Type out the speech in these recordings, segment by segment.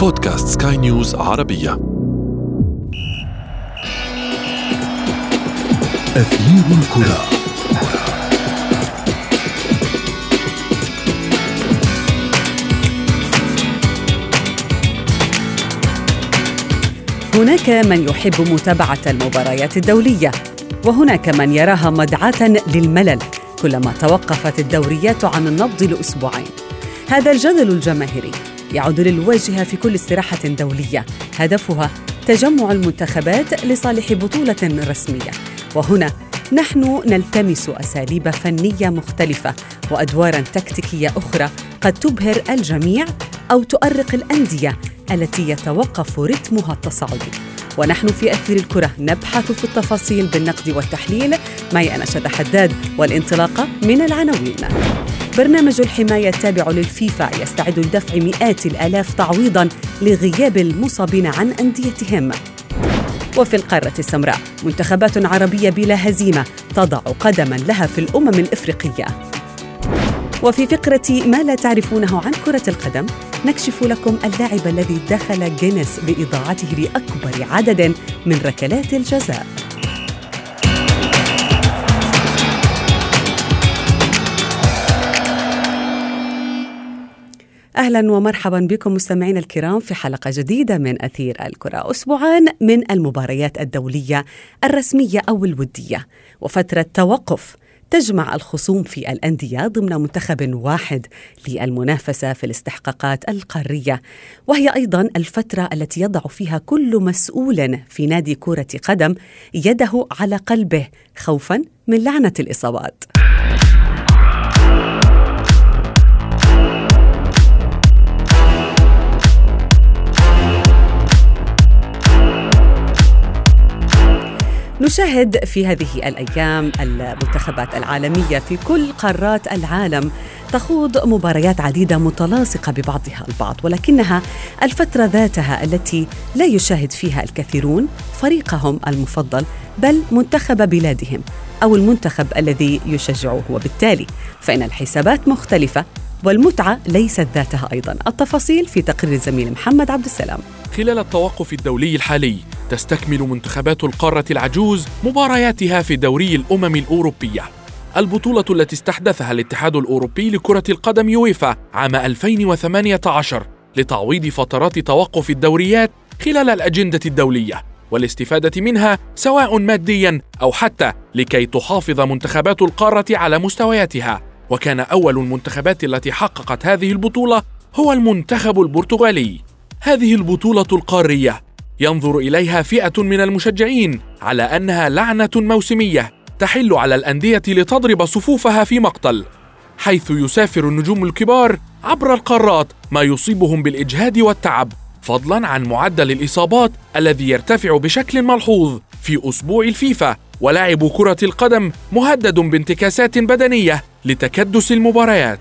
بودكاست سكاي نيوز عربية. أثير الكرة. هناك من يحب متابعة المباريات الدولية وهناك من يراها مدعاة للملل كلما توقفت الدوريات عن النبض لأسبوعين. هذا الجدل الجماهيري. يعود للواجهة في كل استراحة دولية. هدفها تجمع المنتخبات لصالح بطولة رسمية. وهنا نحن نلتمس أساليب فنية مختلفة وأدوارا تكتيكية أخرى قد تبهر الجميع أو تؤرق الأندية التي يتوقف رتمها التصاعدي. ونحن في أثير الكرة نبحث في التفاصيل بالنقد والتحليل. معي أنا حداد والانطلاقة من العناوين. برنامج الحماية التابع للفيفا يستعد لدفع مئات الآلاف تعويضاً لغياب المصابين عن أنديتهم. وفي القارة السمراء منتخبات عربية بلا هزيمة تضع قدما لها في الأمم الإفريقية. وفي فقرة ما لا تعرفونه عن كرة القدم نكشف لكم اللاعب الذي دخل جينيس بإضاعته لأكبر عدد من ركلات الجزاء. أهلا ومرحبا بكم مستمعينا الكرام في حلقة جديدة من أثير الكرة، أسبوعان من المباريات الدولية الرسمية أو الودية، وفترة توقف تجمع الخصوم في الأندية ضمن منتخب واحد للمنافسة في الاستحقاقات القارية، وهي أيضا الفترة التي يضع فيها كل مسؤول في نادي كرة قدم يده على قلبه خوفا من لعنة الإصابات. نشاهد في هذه الأيام المنتخبات العالمية في كل قارات العالم تخوض مباريات عديدة متلاصقة ببعضها البعض ولكنها الفترة ذاتها التي لا يشاهد فيها الكثيرون فريقهم المفضل بل منتخب بلادهم أو المنتخب الذي يشجعوه. وبالتالي فإن الحسابات مختلفة والمتعة ليست ذاتها أيضا. التفاصيل في تقرير الزميل محمد عبد السلام. خلال التوقف الدولي الحالي تستكمل منتخبات القارة العجوز مبارياتها في دوري الأمم الأوروبية. البطولة التي استحدثها الاتحاد الأوروبي لكرة القدم يويفا عام 2018 لتعويض فترات توقف الدوريات خلال الأجندة الدولية والاستفادة منها سواء ماديا أو حتى لكي تحافظ منتخبات القارة على مستوياتها. وكان أول المنتخبات التي حققت هذه البطولة هو المنتخب البرتغالي. هذه البطولة القارية. ينظر إليها فئة من المشجعين على أنها لعنة موسمية تحل على الأندية لتضرب صفوفها في مقتل حيث يسافر النجوم الكبار عبر القارات ما يصيبهم بالإجهاد والتعب فضلا عن معدل الإصابات الذي يرتفع بشكل ملحوظ في أسبوع الفيفا ولاعب كرة القدم مهدد بانتكاسات بدنية لتكدس المباريات.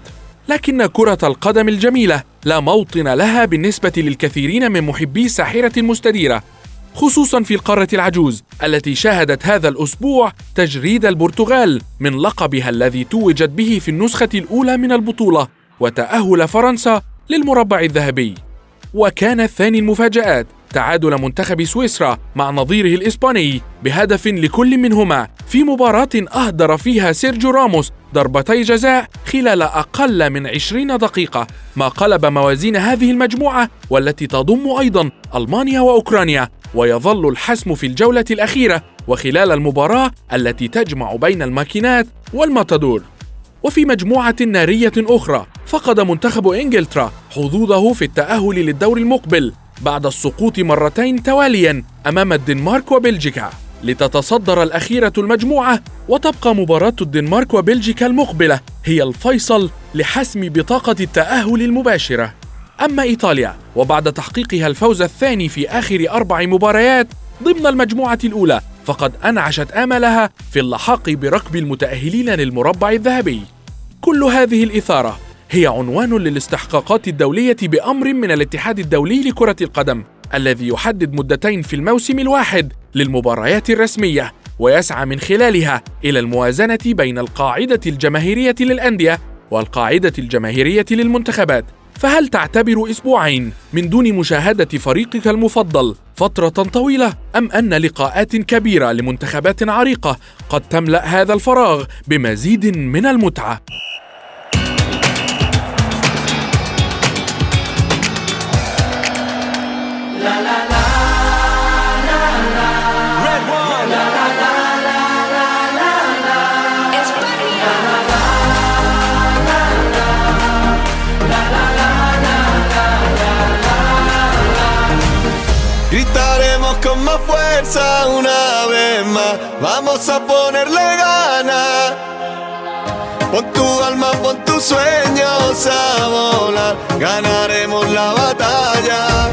لكن كرة القدم الجميلة لا موطن لها بالنسبة للكثيرين من محبي الساحرة المستديرة خصوصا في القارة العجوز التي شاهدت هذا الأسبوع تجريد البرتغال من لقبها الذي توجت به في النسخة الأولى من البطولة وتأهل فرنسا للمربع الذهبي. وكان ثاني المفاجآت تعادل منتخب سويسرا مع نظيره الإسباني بهدف لكل منهما في مباراة أهدر فيها سيرجيو راموس ضربتي جزاء خلال أقل من 20 دقيقة ما قلب موازين هذه المجموعة والتي تضم أيضا ألمانيا وأوكرانيا ويظل الحسم في الجولة الأخيرة وخلال المباراة التي تجمع بين الماكينات والماتادور. وفي مجموعة نارية أخرى فقد منتخب إنجلترا حظوظه في التأهل للدور المقبل بعد السقوط مرتين تواليا أمام الدنمارك وبلجيكا. لتتصدر الأخيرة المجموعة وتبقى مباراة الدنمارك وبلجيكا المقبلة هي الفيصل لحسم بطاقة التأهل المباشرة. أما إيطاليا وبعد تحقيقها الفوز الثاني في آخر أربع مباريات ضمن المجموعة الأولى فقد أنعشت آملها في اللحاق بركب المتأهلين للمربع الذهبي. كل هذه الإثارة هي عنوان للاستحقاقات الدولية بأمر من الاتحاد الدولي لكرة القدم الذي يحدد مدتين في الموسم الواحد للمباريات الرسمية ويسعى من خلالها إلى الموازنة بين القاعدة الجماهيرية للأندية والقاعدة الجماهيرية للمنتخبات. فهل تعتبر أسبوعين من دون مشاهدة فريقك المفضل فترة طويلة أم أن لقاءات كبيرة لمنتخبات عريقة قد تملأ هذا الفراغ بمزيد من المتعة؟ Vamos a ponerle ganas. Pon tu alma, pon tus sueños a volar. Ganaremos la batalla.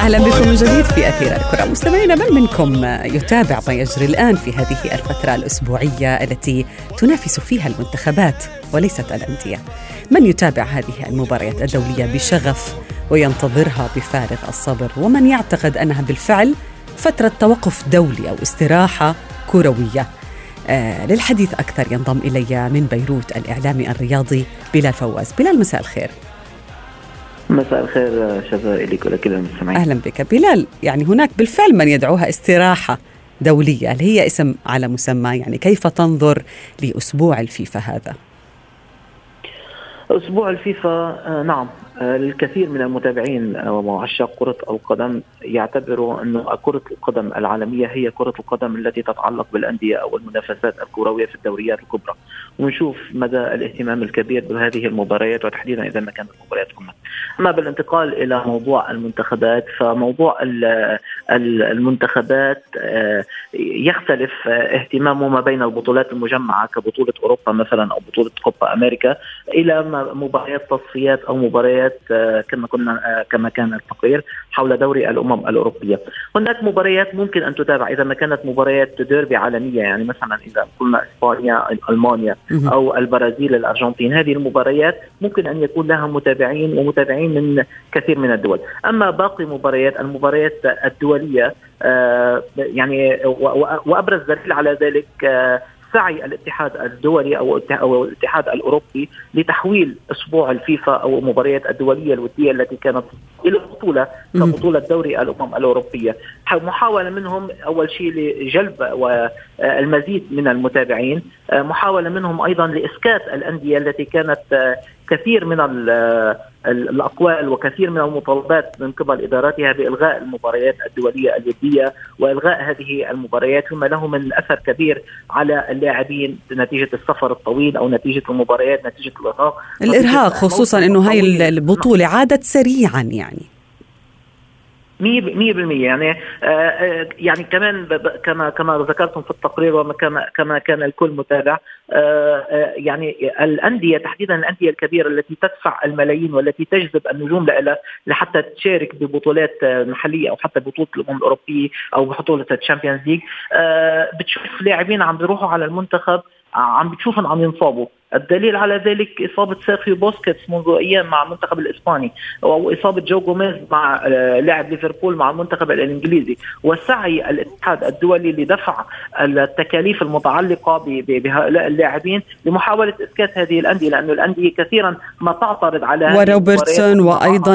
أهلا بكم من جديد في أثير الكرة مستمعينا من منكم يتابع ما يجري الآن في هذه الفترة الأسبوعية التي تنافس فيها المنتخبات وليست الأندية من يتابع هذه المباريات الدولية بشغف وينتظرها بفارغ الصبر ومن يعتقد أنها بالفعل فترة توقف دولي أو استراحة كروية. آه للحديث أكثر ينضم إلي من بيروت الإعلامي الرياضي بلال فواز. بلال مساء الخير. مساء الخير شذا لك ولكل المستمعين. أهلا بك. بلال يعني هناك بالفعل من يدعوها استراحة دولية. هل هي اسم على مسمى؟ يعني كيف تنظر لأسبوع الفيفا هذا؟ أسبوع الفيفا آه نعم. الكثير من المتابعين وعشاق كرة القدم يعتبروا أن كرة القدم العالمية هي كرة القدم التي تتعلق بالأندية أو المنافسات الكروية في الدوريات الكبرى. ونشوف مدى الاهتمام الكبير بهذه المباريات وتحديدا إذا ما كانت مباريات قمة أما بالانتقال إلى موضوع المنتخبات فموضوع المنتخبات آه، يختلف اهتمامه ما بين البطولات المجمعة كبطولة أوروبا مثلا أو بطولة كوبا أمريكا إلى مباريات تصفيات أو مباريات مباريات آه، كما كنا آه، كما كان التقرير حول دوري الأمم الأوروبية. هناك مباريات ممكن أن تتابع. إذا ما كانت مباريات ديربي عالمية يعني مثلا إذا قلنا إسبانيا ألمانيا أو البرازيل الأرجنتين هذه المباريات ممكن أن يكون لها متابعين ومتابعين من كثير من الدول، أما باقي مباريات المباريات الدولية آه، يعني وأبرز دليل على ذلك سعي الاتحاد الدولي أو الاتحاد الأوروبي لتحويل أسبوع الفيفا أو المباريات الدولية الودية التي كانت إلى بطولة كبطولة دوري الأمم الأوروبية. محاولة منهم أول شيء لجلب والمزيد من المتابعين. محاولة منهم أيضا لإسكات الأندية التي كانت كثير من الأقوال وكثير من المطالبات من قبل إداراتها بإلغاء المباريات الدولية الوديه وإلغاء هذه المباريات مما له من أثر كبير على اللاعبين نتيجة السفر الطويل أو نتيجة المباريات نتيجة الإرهاق. الإرهاق خصوصا إنه هاي البطولة عادت سريعا يعني. 100% يعني آه، آه، يعني كمان كما كما ذكرتم في التقرير وكما كما كان الكل متابع آه، يعني الأندية تحديدا الأندية الكبيرة التي تدفع الملايين والتي تجذب النجوم لها لحتى تشارك ببطولات محلية أو حتى بطولة الأمم الأوروبية أو بطولة ال Champions League بتشوف لاعبين عم بيروحوا على المنتخب عم بتشوفهم عم ينصابوا. الدليل على ذلك إصابة سيرخيو بوسكيتس منذ أيام مع المنتخب الإسباني أو إصابة جو جوميز مع آه، لاعب ليفربول مع المنتخب الإنجليزي وسعي الاتحاد الدولي لدفع التكاليف المتعلقة بهؤلاء اللاعبين لمحاولة إسكات هذه الأندية لأن الأندية كثيرا ما تعترض على وروبرتسون وأيضا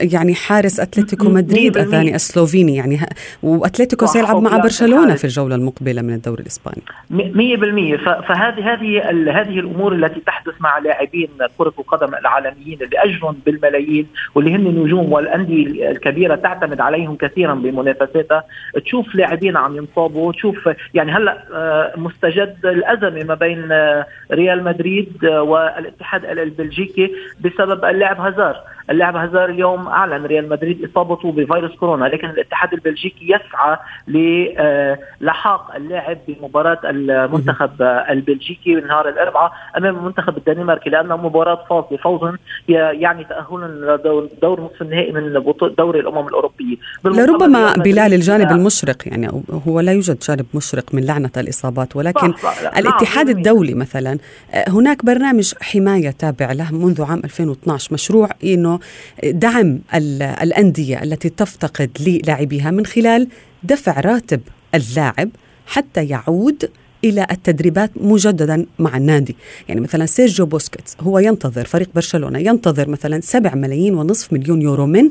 يعني حارس أتلتيكو مدريد الثاني السلوفيني يعني وأتلتيكو سيلعب مع برشلونة في الجولة المقبلة من الدوري الإسباني. 100% فهذه هذه هذه الأمور التي تحدث مع لاعبين كرة القدم العالميين اللي أجرهم بالملايين واللي هن نجوم والأندية الكبيرة تعتمد عليهم كثيرا بمنافساتها. تشوف لاعبين عم ينصابوا تشوف يعني هلأ آه، مستجد الأزمة ما بين آه، ريال مدريد آه، والاتحاد البلجيكي بسبب اللاعب هازار اللاعب هزار اليوم أعلن ريال مدريد إصابته بفيروس كورونا لكن الاتحاد البلجيكي يسعى للحاق اللاعب بمباراة المنتخب البلجيكي نهار الأربعاء أمام المنتخب الدنماركي لأنه مباراة فاصله فوزا يعني تاهلا لدور نصف النهائي من دوري الأمم الأوروبية. لربما بلال الجانب المشرق يعني هو لا يوجد جانب مشرق من لعنة الإصابات ولكن صح صح نعم، الاتحاد نعم الدولي مثلا هناك برنامج حماية تابع له منذ عام 2012 مشروع إنه دعم الأندية التي تفتقد للاعبيها من خلال دفع راتب اللاعب حتى يعود إلى التدريبات مجددا مع النادي. يعني مثلا سيرجيو بوسكيتس هو ينتظر فريق برشلونة ينتظر مثلا 7 ملايين ونصف مليون يورو من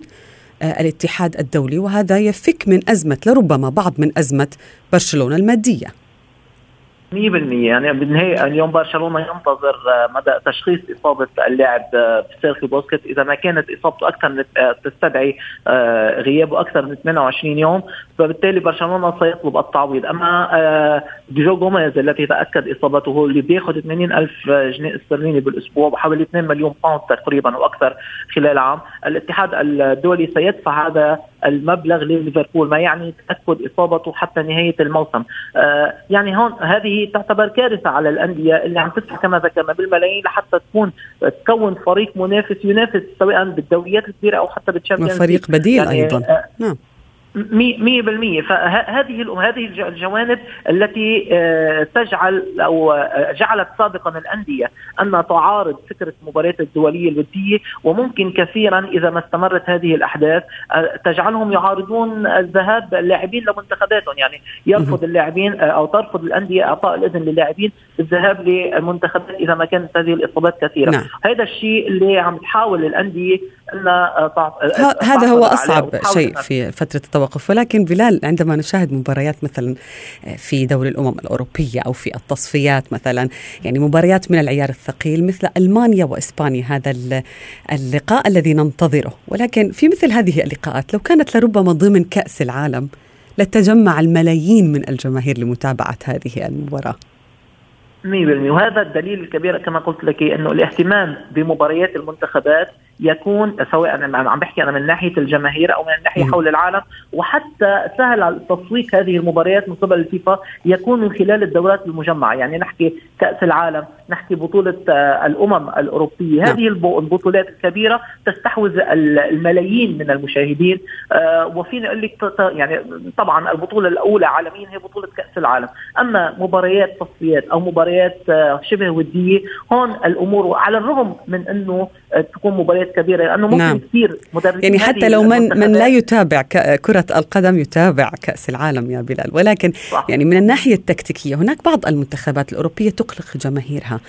آه، الاتحاد الدولي وهذا يفك من أزمة لربما بعض من أزمة برشلونة المادية. 100% يعني بالنهاية اليوم برشلونة ينتظر آه، مدى تشخيص إصابة اللاعب آه، سيرخي بوسكيت إذا ما كانت إصابته أكثر من آه، تستدعي غيابه أكثر من 28 يوم فبالتالي برشلونة سيطلب التعويض. أما جو جوميز التي تأكد إصابته اللي بياخذ 80 ألف جنيه استرليني بالأسبوع وحوالي 2 مليون pound تقريبا وأكثر خلال عام الاتحاد الدولي سيدفع هذا المبلغ لليفربول ما يعني تأكد إصابته حتى نهاية الموسم. يعني هون هذه تعتبر كارثة على الأندية اللي عم تدفع كما ذكرنا بالملايين لحتى تكون تكون فريق منافس ينافس سواء بالدوريات الكبيرة أو حتى بالتشامبيونز وفريق بديل يعني أيضا. آه نعم 100% فهذه هذه الجوانب التي آه، تجعل أو آه، جعلت سابقا الأندية أن تعارض فكرة المباريات الدولية الودية وممكن كثيرا إذا ما استمرت هذه الأحداث آه، تجعلهم يعارضون الذهاب اللاعبين لمنتخباتهم. يعني يرفض اللاعبين أو ترفض الأندية إعطاء الإذن للاعبين بالذهاب للمنتخبات إذا ما كانت هذه الإصابات كثيرة. نعم. هذا الشيء اللي عم تحاول الأندية أن هذا هو أصعب شيء في فترة التوقف. ولكن بلال عندما نشاهد مباريات مثلا في دوري الأمم الأوروبية أو في التصفيات مثلا يعني مباريات من العيار الثقيل مثل ألمانيا وإسبانيا هذا اللقاء الذي ننتظره. ولكن في مثل هذه اللقاءات لو كانت لربما ضمن كأس العالم لتجمع الملايين من الجماهير لمتابعة هذه المباراة. 100% وهذا الدليل الكبير كما قلت لك إنه الاهتمام بمباريات المنتخبات يكون سواء عم بحكي أنا من ناحية الجماهير أو من الناحيه حول العالم وحتى سهل تسويق هذه المباريات من قبل الفيفا يكون من خلال الدورات المجمعة. يعني نحكي كأس العالم نحكي بطولة آه، الأمم الأوروبية. نعم. هذه البطولات الكبيرة تستحوذ الملايين من المشاهدين آه، وفيني أقول لك يعني طبعا البطولة الأولى عالميا هي بطولة كأس العالم. أما مباريات تصفيات أو مباريات آه، شبه ودية هون الأمور على الرغم من إنه تكون مباريات كبيرة لأنه ممكن نعم. كثير مدربين يعني حتى لو من من لا يتابع كرة القدم يتابع كأس العالم يا بلال. ولكن صح. يعني من الناحية التكتيكية هناك بعض المنتخبات الأوروبية تقلق جماهيرها.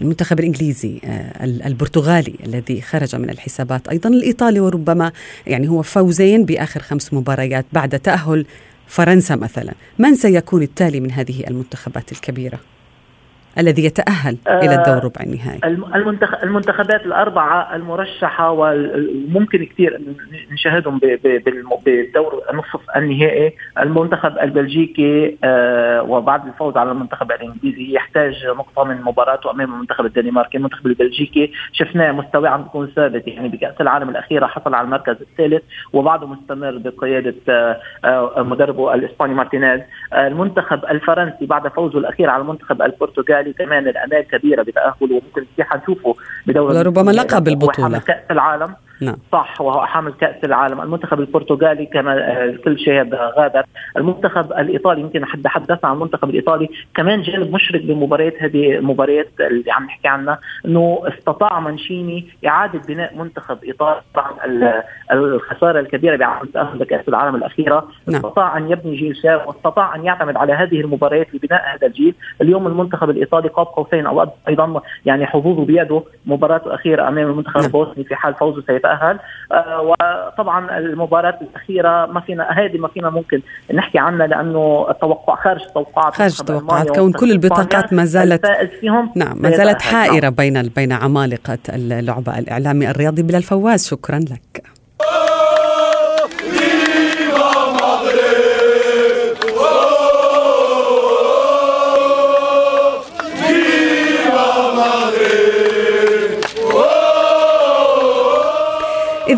المنتخب الإنجليزي آه، البرتغالي الذي خرج من الحسابات أيضا الإيطالي وربما يعني هو فوزين بآخر خمس مباريات بعد تأهل فرنسا مثلا. من سيكون التالي من هذه المنتخبات الكبيرة؟ الذي يتأهل إلى الدور آه، ربع النهائي. المنتخبات الأربعة المرشحة وممكن كثير نشاهدهم بالدور نصف النهائي. المنتخب البلجيكي آه، وبعد الفوز على المنتخب الإنجليزي يحتاج نقطة من مباراته أمام المنتخب الدنماركي. المنتخب البلجيكي شفناه مستواه عم بيكون ثابت يعني بكأس العالم الأخيرة حصل على المركز الثالث وبعده مستمر بقيادة آه، مدربه الإسباني مارتينيز. المنتخب الفرنسي بعد فوزه الأخير على المنتخب البرتغالي بالتالي كمان الامال كبيره بتاهله وممكن حنشوفه بدوري ربما لقب البطوله كأس العالم. نعم. صح وهو حامل كأس العالم. المنتخب البرتغالي كما الكل شاهد غادر المنتخب الإيطالي يمكن حد حدثنا عن المنتخب الإيطالي كمان جانب مشرق بمباريات هذه المباريات اللي عم نحكي عنها إنه استطاع مانشيني إعادة بناء منتخب ايطاليا طبعا الخسارة الكبيرة بعام لكاس العالم الأخيرة. نعم. استطاع أن يبني جيل شاب واستطاع أن يعتمد على هذه المباريات لبناء هذا الجيل. اليوم المنتخب الإيطالي قاب قوسين أو أيضا يعني حظوظه بيده. مباراته الأخيرة أمام المنتخب نعم. البوسني في حال فوزه سيتأهل تتأهل. آه، وطبعا المباراة الأخيرة ما فينا هذه ما فينا ممكن نحكي عنها لأنه التوقع خارج التوقعات خارج التوقعات كون كل البطاقات ما زالت نعم ما زالت حائرة بين بين عمالقة اللعبة الإعلامي الرياضي بلا الفواز شكرا لك.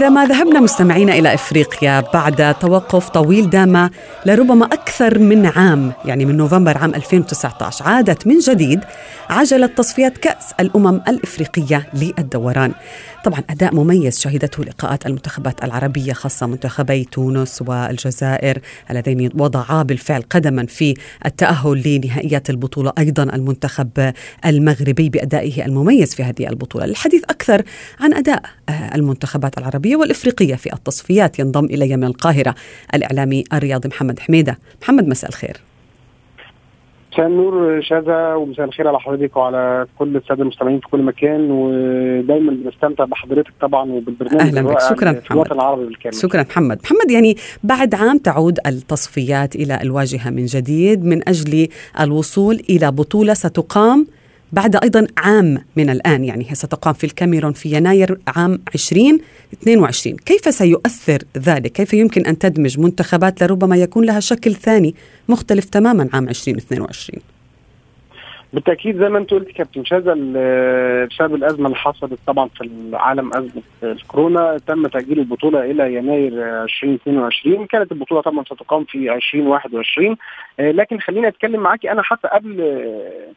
إذا ما ذهبنا مستمعين إلى إفريقيا بعد توقف طويل دام لربما أكثر من عام يعني من نوفمبر عام 2019 عادت من جديد عجلة تصفيات كأس الأمم الإفريقية للدوران. طبعا أداء مميز شهدته لقاءات المنتخبات العربية خاصة منتخبي تونس والجزائر اللذين وضعا بالفعل قدما في التأهل لنهائيات البطولة أيضا المنتخب المغربي بأدائه المميز في هذه البطولة. الحديث أكثر عن أداء المنتخبات العربية والإفريقية في التصفيات ينضم إلي من القاهرة الإعلامي الرياضي محمد حميدة. محمد مساء الخير. مساء النور شاذة ومساء الخير على حضرتك وعلى كل السادة المستمعين في كل مكان. ودايما بنستمتع بحضرتك طبعا وبالبرنامج أهلا بك. شكرا في الوطن العربي بالكامل. شكرا محمد. محمد يعني بعد عام تعود التصفيات إلى الواجهة من جديد من أجل الوصول إلى بطولة ستقام بعد أيضا عام من الآن يعني هي ستقام في الكاميرون في يناير عام 2022 كيف سيؤثر ذلك؟ كيف يمكن أن تدمج منتخبات لربما يكون لها شكل ثاني مختلف تماما عام 2022 بالتأكيد زي ما انت قلت كابتن شاذة بسبب الأزمة اللي حصلت طبعا في العالم أزمة الكورونا تم تأجيل البطولة إلى يناير 2022 كانت البطولة طبعا ستقام في 2021 لكن خليني أتكلم معاكي. أنا حتى قبل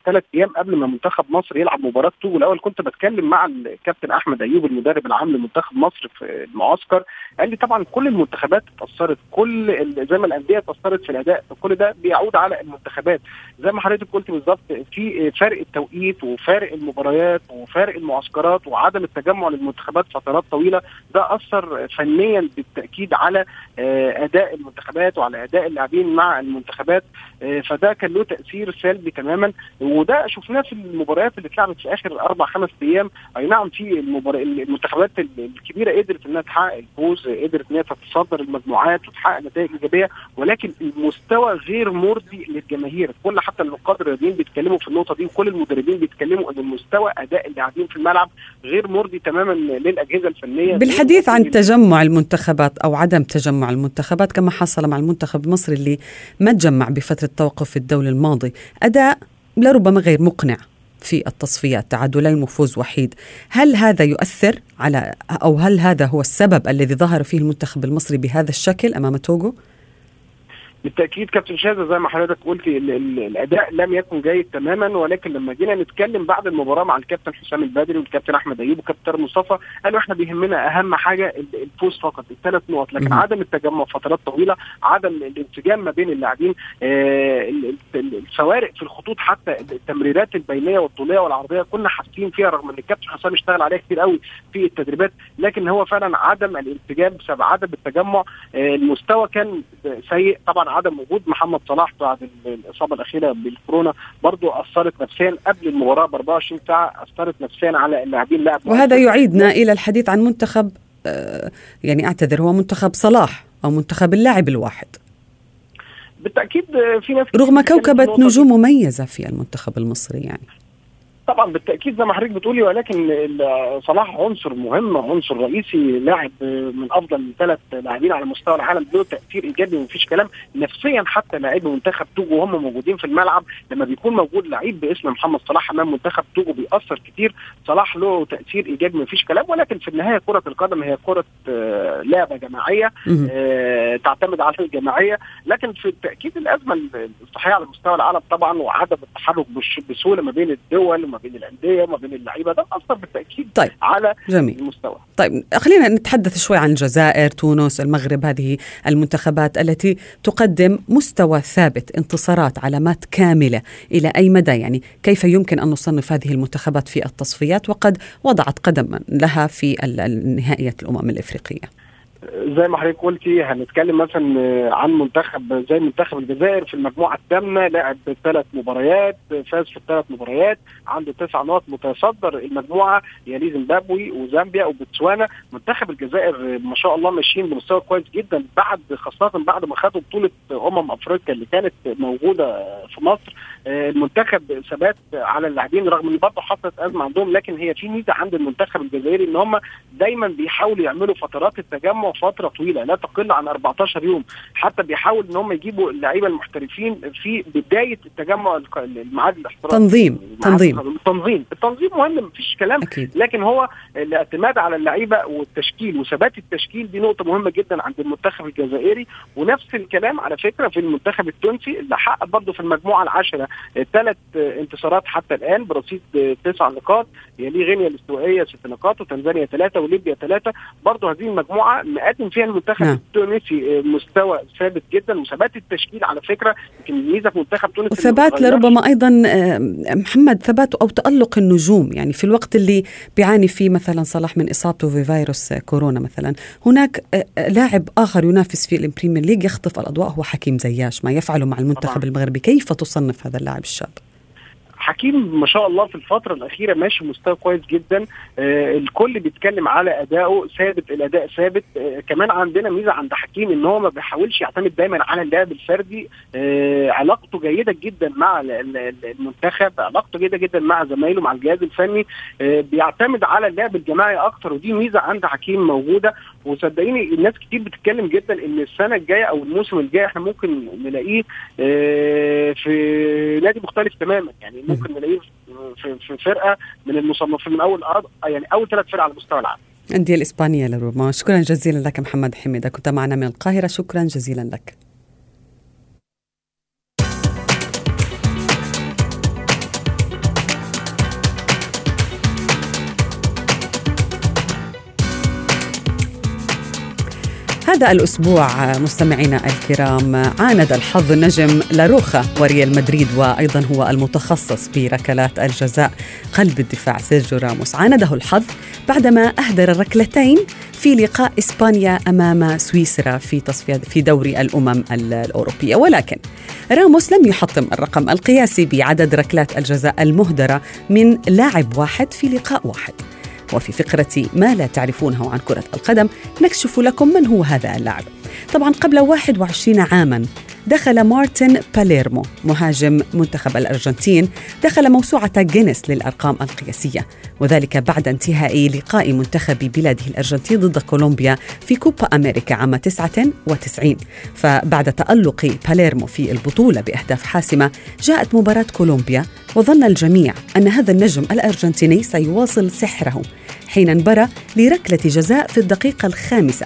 ثلاث أيام قبل ما منتخب مصر يلعب مباراة توجو الأول كنت بتكلم مع الكابتن أحمد أيوب المدرب العام لمنتخب مصر في المعسكر. قال لي طبعا كل المنتخبات اتأثرت كل زي ما الأندية اتأثرت في الأداء كل ده بيعود على المنتخبات. زي ما حضرتك قلت بالظبط في فرق التوقيت وفارق المباريات وفارق المعسكرات وعدم التجمع للمنتخبات فترات طويلة ده أثر فنيا بالتأكيد على أداء المنتخبات وعلى أداء اللاعبين مع المنتخبات فده كان له تأثير سلبي تماما وده شفناه في المباريات اللي اتلعبت في آخر أربع خمس أيام. أي نعم في المنتخبات الكبيرة قدرت إنها تحقق الفوز قدرت إنها تتصدر المجموعات وتحقق نتائج إيجابية ولكن المستوى غير مرضي للجماهير. كل حتى النقاد الرياضيين بيتكلموا في النقطة دي وكل المدربين بيتكلموا إن المستوى أداء اللاعبين في الملعب غير مرضي تماما للأجهزة الفنية بالحديث عن تجمع المنتخبات أو عدم تجمع المنتخبات كما حصل مع المنتخب المصري اللي ما تجمع بفترة توقف الدولي الماضي أداء لربما غير مقنع في التصفيات تعادلين وفوز وحيد هل هذا يؤثر على أو هل هذا هو السبب الذي ظهر فيه المنتخب المصري بهذا الشكل أمام توغو؟ بالتأكيد كابتن شاذة زي ما حضرتك قلتي الأداء لم يكن جيد تماما ولكن لما جينا نتكلم بعد المباراة مع الكابتن حسام البدري والكابتن أحمد أيوب والكابتن مصطفى قالوا إحنا بيهمنا أهم حاجة الفوز فقط الثلاث نقط لكن عدم التجمع فترات طويلة عدم الانسجام ما بين اللاعبين آه الفوارق في الخطوط حتى التمريرات البينية والطولية والعرضية كنا حاسين فيها رغم إن الكابتن حسام اشتغل عليها كتير قوي في التدريبات لكن هو فعلا عدم الانسجام بسبب عدم التجمع آه المستوى كان سيء. طبعا عدم وجود محمد صلاح بعد الإصابة الأخيرة بالكورونا برضه أثرت نفسيا قبل المباراة ب 24 ساعة أثرت نفسيا على اللاعبين لاعب وهذا يعيدنا إلى الحديث عن منتخب آه يعني أعتذر هو منتخب صلاح أو منتخب اللاعب الواحد. بالتأكيد في ناس رغم كوكبة نجوم مميزة في المنتخب المصري يعني. طبعا بالتأكيد زي ما حضرتك بتقولي ولكن صلاح عنصر مهم عنصر رئيسي لاعب من أفضل ثلاث لاعبين على مستوى العالم له تأثير إيجابي ومفيش كلام. نفسيا حتى لاعبي منتخب توجو وهم موجودين في الملعب لما بيكون موجود لعيب باسم محمد صلاح أمام منتخب توجو بيأثر كتير. صلاح له تأثير إيجابي مفيش كلام ولكن في النهاية كرة القدم هي كرة لعبة جماعية تعتمد على الجماعية. لكن في التأكيد الأزمة الصحية على مستوى العالم طبعا وعدم التحرك بسهولة ما بين الدول وما بين الأندية وما بين اللعيبة ده أثر بالتأكيد طيب. على جميل. المستوى طيب خلينا نتحدث شوي عن الجزائر تونس المغرب هذه المنتخبات التي تقدم مستوى ثابت انتصارات علامات كاملة إلى أي مدى يعني كيف يمكن أن نصنف هذه المنتخبات في التصفيات وقد وضعت قدما لها في نهائيات الأمم الإفريقية زي ما حضرتك قلتي هنتكلم مثلا عن منتخب زي منتخب الجزائر في المجموعة الثامنة لعب ثلاث مباريات فاز في الثلاث مباريات عنده تسع نقط متصدر المجموعة يليه زيمبابوي وزامبيا وبوتسوانا. منتخب الجزائر ما شاء الله ماشيين بمستوى كويس جدا بعد خاصة بعد ما خدوا بطولة أمم أفريقيا اللي كانت موجودة في مصر. المنتخب ثبات على اللاعبين رغم إن برضه حصلت أزمة عندهم لكن هي في ميزة عند المنتخب الجزائري إن هم دايما بيحاولوا يعملوا فترات التجمع فترة طويلة لا تقل عن 14 يوم. حتى بيحاول إن هم يجيبوا اللعيبة المحترفين في بداية التجمع الميعاد الاحترافي تنظيم تنظيم. التنظيم التنظيم مهم مفيش كلام. أكيد. لكن هو الاعتماد على اللعيبة والتشكيل وثبات التشكيل دي نقطة مهمة جدا عند المنتخب الجزائري. ونفس الكلام على فكرة في المنتخب التونسي اللي حقق برضه في المجموعة العاشرة ثلاث انتصارات حتى الآن. برصيد تسع نقاط يليه غينيا الاستوائية ست نقاط وتنزانيا ثلاثة وليبيا ثلاثة برضه هذه المجموعة بيقدم فيها المنتخب نعم. التونسي مستوى ثابت جدا وثبات التشكيل على فكرة يمكن الميزة في منتخب تونس وثبات. لربما أيضا آه، محمد ثبات أو تألق النجوم يعني في الوقت اللي بيعاني فيه مثلا صلاح من إصابته في فيروس كورونا مثلا هناك آه، آه، لاعب آخر ينافس في ال Premier League يخطف الأضواء هو حكيم زياش ما يفعله مع المنتخب طبعاً. المغربي كيف تصنف هذا اللاعب الشاب حكيم ما شاء الله في الفترة الأخيرة ماشي مستوى كويس جدا. آه الكل بيتكلم على أدائه ثابت الأداء ثابت. آه كمان عندنا ميزة عند حكيم إن هو ما بيحاولش يعتمد دايما على اللعب الفردي. آه علاقته جيدة جدا مع ال- ال- المنتخب علاقته جيدة جدا مع زمايله مع الجهاز الفني. بيعتمد على اللعب الجماعي أكتر ودي ميزة عند حكيم موجودة. وصدقيني الناس كتير بتتكلم جدا إن السنة الجاية أو الموسم الجاي إحنا ممكن نلاقيه في نادي مختلف تماما. يعني ممكن نلاقيه في, فرقة من المصنفين من أول أرض يعني أول ثلاث فرق على مستوى العالم الأندية الإسبانية لربما شكرا جزيلا لك محمد حميدة. كنت معنا من القاهرة. شكرا جزيلا لك. هذا الأسبوع مستمعينا الكرام عاند الحظ نجم لاروخا وريال مدريد وأيضا هو المتخصص بركلات الجزاء قلب الدفاع سيرجيو راموس. عانده الحظ بعدما أهدر ركلتين في لقاء إسبانيا أمام سويسرا في تصفية في دوري الأمم الأوروبية. ولكن راموس لم يحطم الرقم القياسي بعدد ركلات الجزاء المهدرة من لاعب واحد في لقاء واحد. وفي فقرة ما لا تعرفونه عن كرة القدم نكشف لكم من هو هذا اللاعب. طبعا قبل 21 عاما دخل مارتن باليرمو مهاجم منتخب الأرجنتين دخل موسوعة جينيس للأرقام القياسية وذلك بعد انتهاء لقاء منتخب بلاده الأرجنتين ضد كولومبيا في كوبا أمريكا عام 99 فبعد تألق باليرمو في البطولة بأهداف حاسمة جاءت مباراة كولومبيا وظن الجميع أن هذا النجم الأرجنتيني سيواصل سحره. حين انبرى لركلة جزاء في الدقيقة الخامسة.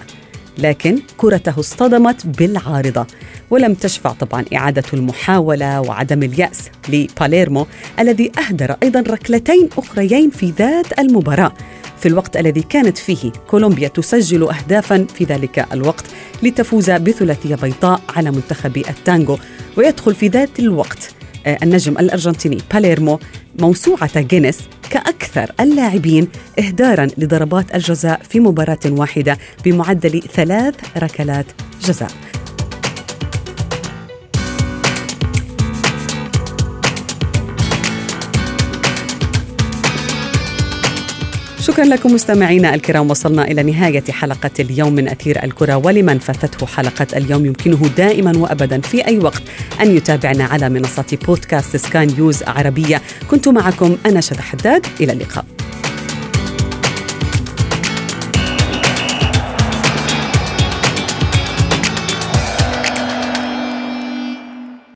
لكن كرته اصطدمت بالعارضة ولم تشفع طبعا إعادة المحاولة وعدم اليأس لباليرمو الذي أهدر أيضا ركلتين أخريين في ذات المباراة. في الوقت الذي كانت فيه كولومبيا تسجل أهدافا في ذلك الوقت لتفوز بثلاثية بيضاء على منتخب التانجو ويدخل في ذات الوقت النجم الأرجنتيني باليرمو موسوعة جينيس كأكثر اللاعبين إهدارا لضربات الجزاء في مباراة واحدة بمعدل ثلاث ركلات جزاء. شكرا لكم مستمعينا الكرام وصلنا إلى نهاية حلقة اليوم من أثير الكرة ولمن فاتته حلقة اليوم يمكنه دائما وأبدا في أي وقت أن يتابعنا على منصة بودكاست سكاي نيوز عربية. كنت معكم أنا شذى حداد إلى اللقاء.